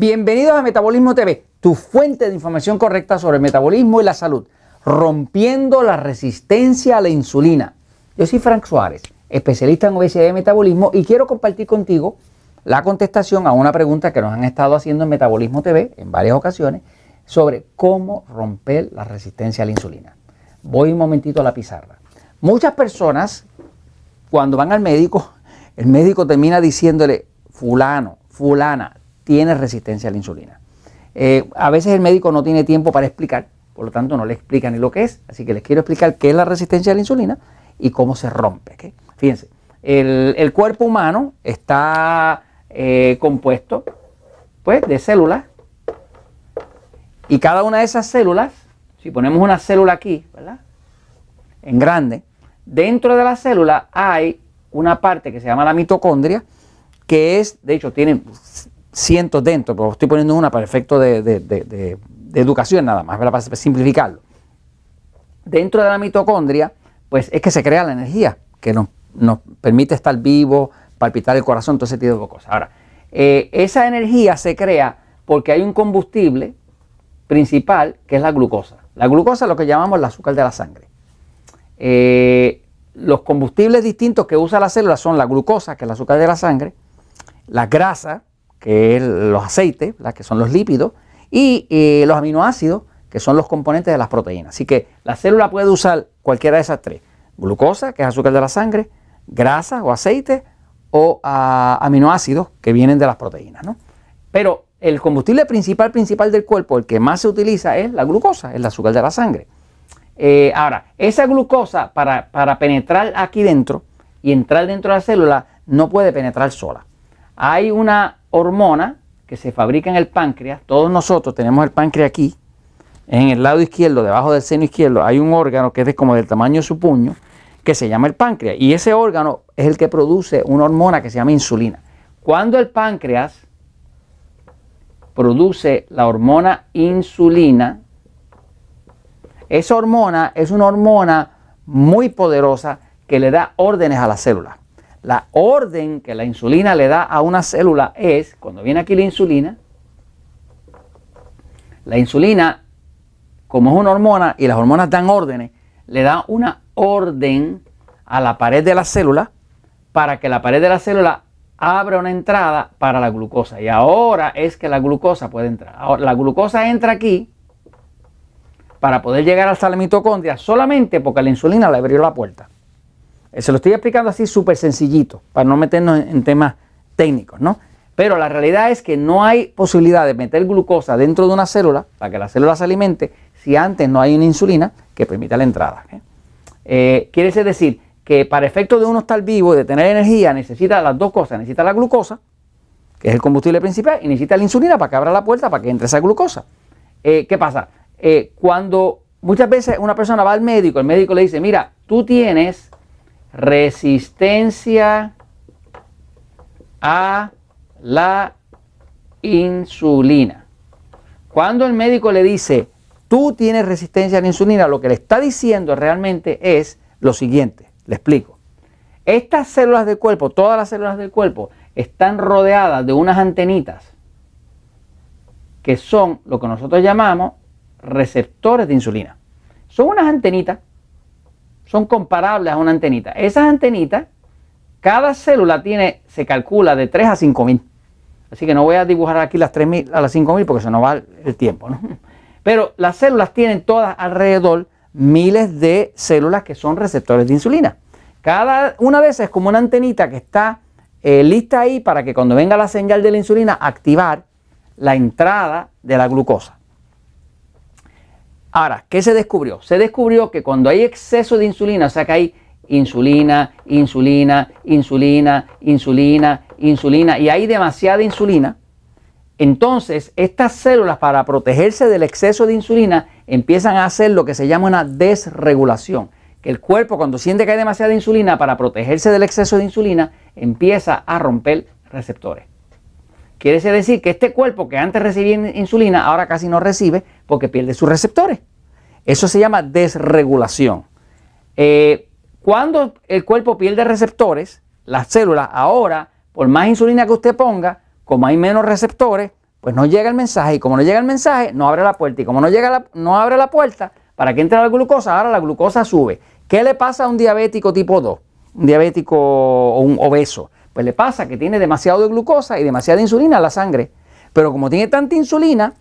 Bienvenidos a Metabolismo TV, tu fuente de información correcta sobre el metabolismo y la salud, rompiendo la resistencia a la insulina. Yo soy Frank Suárez, especialista en obesidad y metabolismo, y quiero compartir contigo la contestación a una pregunta que nos han estado haciendo en Metabolismo TV en varias ocasiones sobre cómo romper la resistencia a la insulina. Voy un momentito a la pizarra. Muchas personas, cuando van al médico, el médico termina diciéndole, fulano, fulana, tiene resistencia a la insulina. Eh, a veces el médico no tiene tiempo para explicar, por lo tanto no le explica ni lo que es, así que les quiero explicar qué es la resistencia a la insulina y cómo se rompe. Fíjense, el, cuerpo humano está eh, compuesto pues, de células y cada una de esas células, si ponemos una célula aquí, ¿verdad? En grande, dentro de la célula hay una parte que se llama la mitocondria, que es, de hecho, tiene cientos dentro, pero estoy poniendo una para efecto de, educación nada más, para simplificarlo. Dentro de la mitocondria, pues es que se crea la energía que nos, permite estar vivo, palpitar el corazón, todo ese tipo de cosas. Ahora, eh, esa energía se crea porque hay un combustible principal que es la glucosa. La glucosa es lo que llamamos el azúcar de la sangre. Eh, los combustibles distintos que usa la célula son la glucosa, que es el azúcar de la sangre, la grasa, que es los aceites, que son los lípidos, y eh, los aminoácidos, que son los componentes de las proteínas. Así que la célula puede usar cualquiera de esas tres. Glucosa, que es azúcar de la sangre, grasa o aceite, o ah, aminoácidos que vienen de las proteínas. Pero el combustible principal, principal del cuerpo, el que más se utiliza es la glucosa, el azúcar de la sangre. Eh, ahora, esa glucosa para, para penetrar aquí dentro y entrar dentro de la célula no puede penetrar sola. Hay una hormona que se fabrica en el páncreas, todos nosotros tenemos el páncreas aquí, en el lado izquierdo, debajo del seno izquierdo, hay un órgano que es como del tamaño de su puño, que se llama el páncreas. Y ese órgano es el que produce una hormona que se llama insulina. Cuando el páncreas produce la hormona insulina, esa hormona es una hormona muy poderosa que le da órdenes a las células. La orden que la insulina le da a una célula es, cuando viene aquí la insulina, la insulina, como es una hormona y las hormonas dan órdenes, le da una orden a la pared de la célula para que la pared de la célula abra una entrada para la glucosa. Y ahora es que la glucosa puede entrar. Ahora, la glucosa entra aquí para poder llegar hasta la mitocondria solamente porque la insulina le abrió la puerta. Eh, se lo estoy explicando así súper sencillito, para no meternos en, temas técnicos, ¿no? Pero la realidad es que no hay posibilidad de meter glucosa dentro de una célula para que la célula se alimente si antes no hay una insulina que permita la entrada. ¿eh? Eh, quiere decir que para efecto de uno estar vivo y de tener energía necesita las dos cosas, necesita la glucosa, que es el combustible principal, y necesita la insulina para que abra la puerta para que entre esa glucosa. ¿Qué pasa? cuando muchas veces una persona va al médico, el médico le dice, mira, tú tienes resistencia a la insulina. Cuando el médico le dice, tú tienes resistencia a la insulina, lo que le está diciendo realmente es lo siguiente, le explico. Estas células del cuerpo, todas las células del cuerpo, están rodeadas de unas antenitas que son lo que nosotros llamamos receptores de insulina. Son unas antenitas son comparables a una antenita. Esas antenitas, cada célula tiene, se calcula de 3 a 5 mil. Así que no voy a dibujar aquí las 3.000 a las 5.000 porque se nos va el tiempo. Pero las células tienen todas alrededor miles de células que son receptores de insulina. Cada una de esas es como una antenita que está eh, lista ahí para que cuando venga la señal de la insulina activar la entrada de la glucosa. Ahora, ¿qué se descubrió? Se descubrió que cuando hay exceso de insulina, o sea que hay insulina, insulina, insulina, insulina, insulina, y hay demasiada insulina, entonces estas células para protegerse del exceso de insulina empiezan a hacer lo que se llama una desregulación. Que el cuerpo cuando siente que hay demasiada insulina, para protegerse del exceso de insulina, empieza a romper receptores. Quiere decir que este cuerpo que antes recibía insulina, ahora casi no recibe porque pierde sus receptores. Eso se llama desregulación. Eh, cuando el cuerpo pierde receptores, las células ahora, por más insulina que usted ponga, como hay menos receptores, pues no llega el mensaje y como no llega el mensaje, no abre la puerta y como no, llega no abre la puerta, para que entre la glucosa, ahora la glucosa sube. ¿Qué le pasa a un diabético tipo 2? Un diabético o un obeso. Pues le pasa que tiene demasiado de glucosa y demasiada insulina en la sangre. Pero como tiene tanta insulina,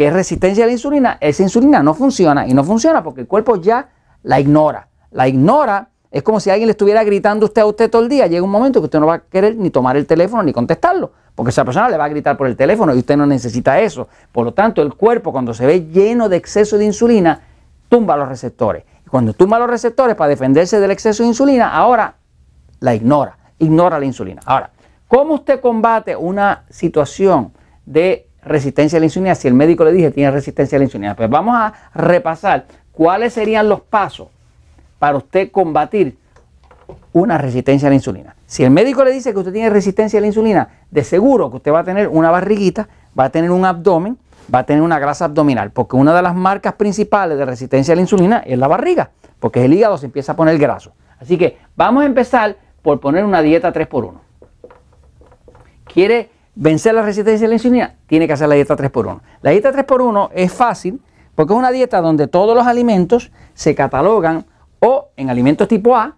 que es resistencia a la insulina, esa insulina no funciona. Y no funciona porque el cuerpo ya la ignora. La ignora es como si alguien le estuviera gritando usted a usted todo el día. Llega un momento que usted no va a querer ni tomar el teléfono ni contestarlo. Porque esa persona le va a gritar por el teléfono y usted no necesita eso. Por lo tanto, el cuerpo cuando se ve lleno de exceso de insulina, tumba los receptores. Y cuando tumba los receptores para defenderse del exceso de insulina, ahora la ignora. Ignora la insulina. Ahora, ¿cómo usted combate una situación de resistencia a la insulina si el médico le dice tiene resistencia a la insulina? Pues vamos a repasar cuáles serían los pasos para usted combatir una resistencia a la insulina. Si el médico le dice que usted tiene resistencia a la insulina, de seguro que usted va a tener una barriguita, va a tener un abdomen, va a tener una grasa abdominal, porque una de las marcas principales de resistencia a la insulina es la barriga, porque el hígado se empieza a poner graso. Así que vamos a empezar por poner una dieta 3x1. ¿Quiere vencer la resistencia a la insulina? Tiene que hacer la dieta 3x1. La dieta 3x1 es fácil porque es una dieta donde todos los alimentos se catalogan o en alimentos tipo A,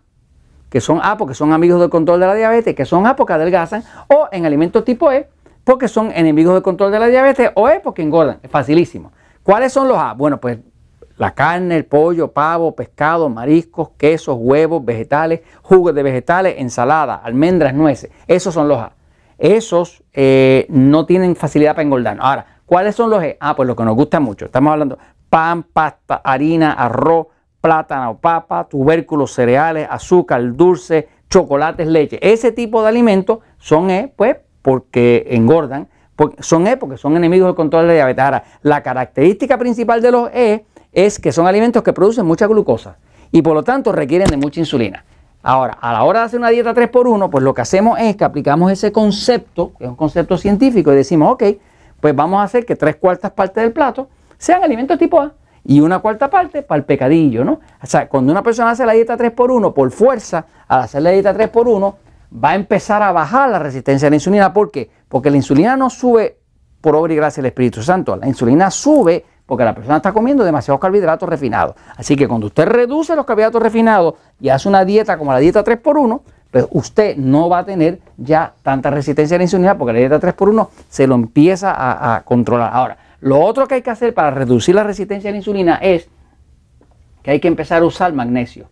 que son A porque son amigos del control de la diabetes, que son A porque adelgazan, o en alimentos tipo E porque son enemigos del control de la diabetes, o E porque engordan. Es facilísimo. ¿Cuáles son los A? Bueno, pues la carne, el pollo, pavo, pescado, mariscos, quesos, huevos, vegetales, jugos de vegetales, ensalada, almendras, nueces. Esos son los A. Esos eh, no tienen facilidad para engordar. Ahora, ¿cuáles son los E? Ah, pues lo que nos gusta mucho. Estamos hablando pan, pasta, harina, arroz, plátano, papa, tubérculos, cereales, azúcar, dulce, chocolates, leche. Ese tipo de alimentos son E, pues, porque engordan. son E porque son enemigos del control de la diabetes. Ahora, la característica principal de los E es que son alimentos que producen mucha glucosa y por lo tanto requieren de mucha insulina. Ahora, a la hora de hacer una dieta 3x1, pues lo que hacemos es que aplicamos ese concepto, que es un concepto científico, y decimos, ok, pues vamos a hacer que tres cuartas partes del plato sean alimentos tipo A y una cuarta parte para el pecadillo, ¿no? O sea, cuando una persona hace la dieta 3x1 por fuerza, al hacer la dieta 3x1, va a empezar a bajar la resistencia a la insulina. ¿Por qué? Porque la insulina no sube por obra y gracia del Espíritu Santo. La insulina sube porque la persona está comiendo demasiados carbohidratos refinados. Así que cuando usted reduce los carbohidratos refinados y hace una dieta como la dieta 3x1, pues usted no va a tener ya tanta resistencia a la insulina porque la dieta 3x1 se lo empieza a, controlar. Ahora, lo otro que hay que hacer para reducir la resistencia a la insulina es que hay que empezar a usar magnesio.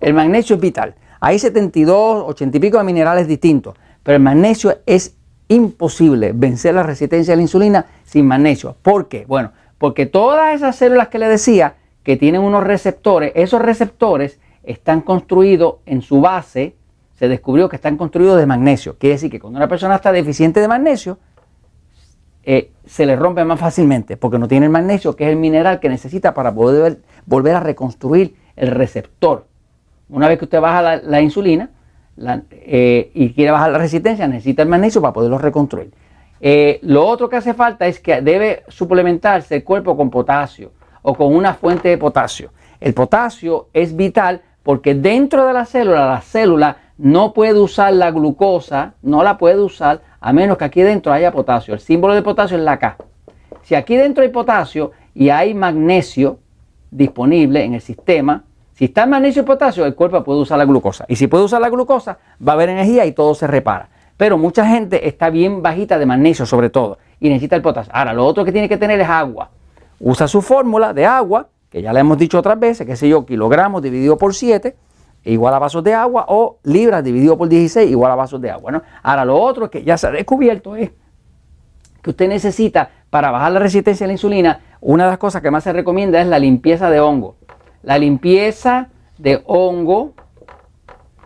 El magnesio es vital. Hay 72, 80 y pico de minerales distintos, pero el magnesio es imposible vencer la resistencia a la insulina sin magnesio. ¿Por qué? Bueno, porque todas esas células que le decía que tienen unos receptores, esos receptores están construidos en su base, se descubrió que están construidos de magnesio. Quiere decir que cuando una persona está deficiente de magnesio, eh, se le rompe más fácilmente porque no tiene el magnesio, que es el mineral que necesita para poder volver a reconstruir el receptor. Una vez que usted baja la, insulina eh, y quiere bajar la resistencia, necesita el magnesio para poderlo reconstruir. Eh, lo otro que hace falta es que debe suplementarse el cuerpo con potasio o con una fuente de potasio. El potasio es vital porque dentro de la célula, la célula no puede usar la glucosa, no la puede usar a menos que aquí dentro haya potasio. El símbolo de potasio es la K. Si aquí dentro hay potasio y hay magnesio disponible en el sistema, si está el magnesio y potasio, el cuerpo puede usar la glucosa. Y si puede usar la glucosa, va a haber energía y todo se repara. Pero mucha gente está bien bajita de magnesio sobre todo y necesita el potasio. Ahora, lo otro que tiene que tener es agua. Usa su fórmula de agua, que ya le hemos dicho otras veces, que sé yo, kilogramos dividido por 7, igual a vasos de agua o libras dividido por 16 igual a vasos de agua. ¿no? Ahora lo otro que ya se ha descubierto es que usted necesita para bajar la resistencia a la insulina, una de las cosas que más se recomienda es la limpieza de hongo. La limpieza de hongo,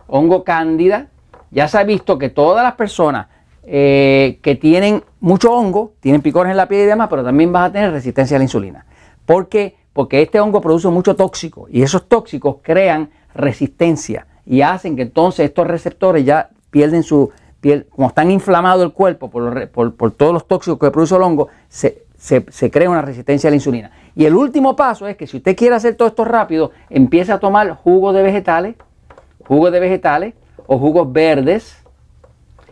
hongo cándida, ya se ha visto que todas las personas eh, que tienen mucho hongo, tienen picores en la piel y demás, pero también van a tener resistencia a la insulina. ¿Por qué? Porque este hongo produce mucho tóxico y esos tóxicos crean resistencia y hacen que entonces estos receptores ya pierden su piel, como están inflamados el cuerpo por, todos los tóxicos que produce el hongo, se, crea una resistencia a la insulina. Y el último paso es que si usted quiere hacer todo esto rápido, empiece a tomar jugos de vegetales, jugos de vegetales o jugos verdes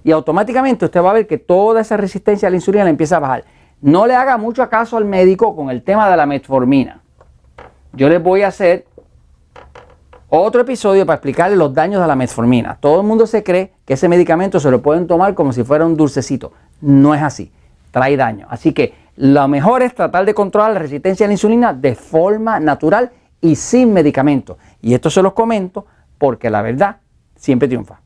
y automáticamente usted va a ver que toda esa resistencia a la insulina le empieza a bajar. No le haga mucho caso al médico con el tema de la metformina. Yo les voy a hacer otro episodio para explicarle los daños de la metformina. Todo el mundo se cree que ese medicamento se lo pueden tomar como si fuera un dulcecito. No es así. Trae daño. Así que lo mejor es tratar de controlar la resistencia a la insulina de forma natural y sin medicamento. Y esto se los comento porque la verdad siempre triunfa.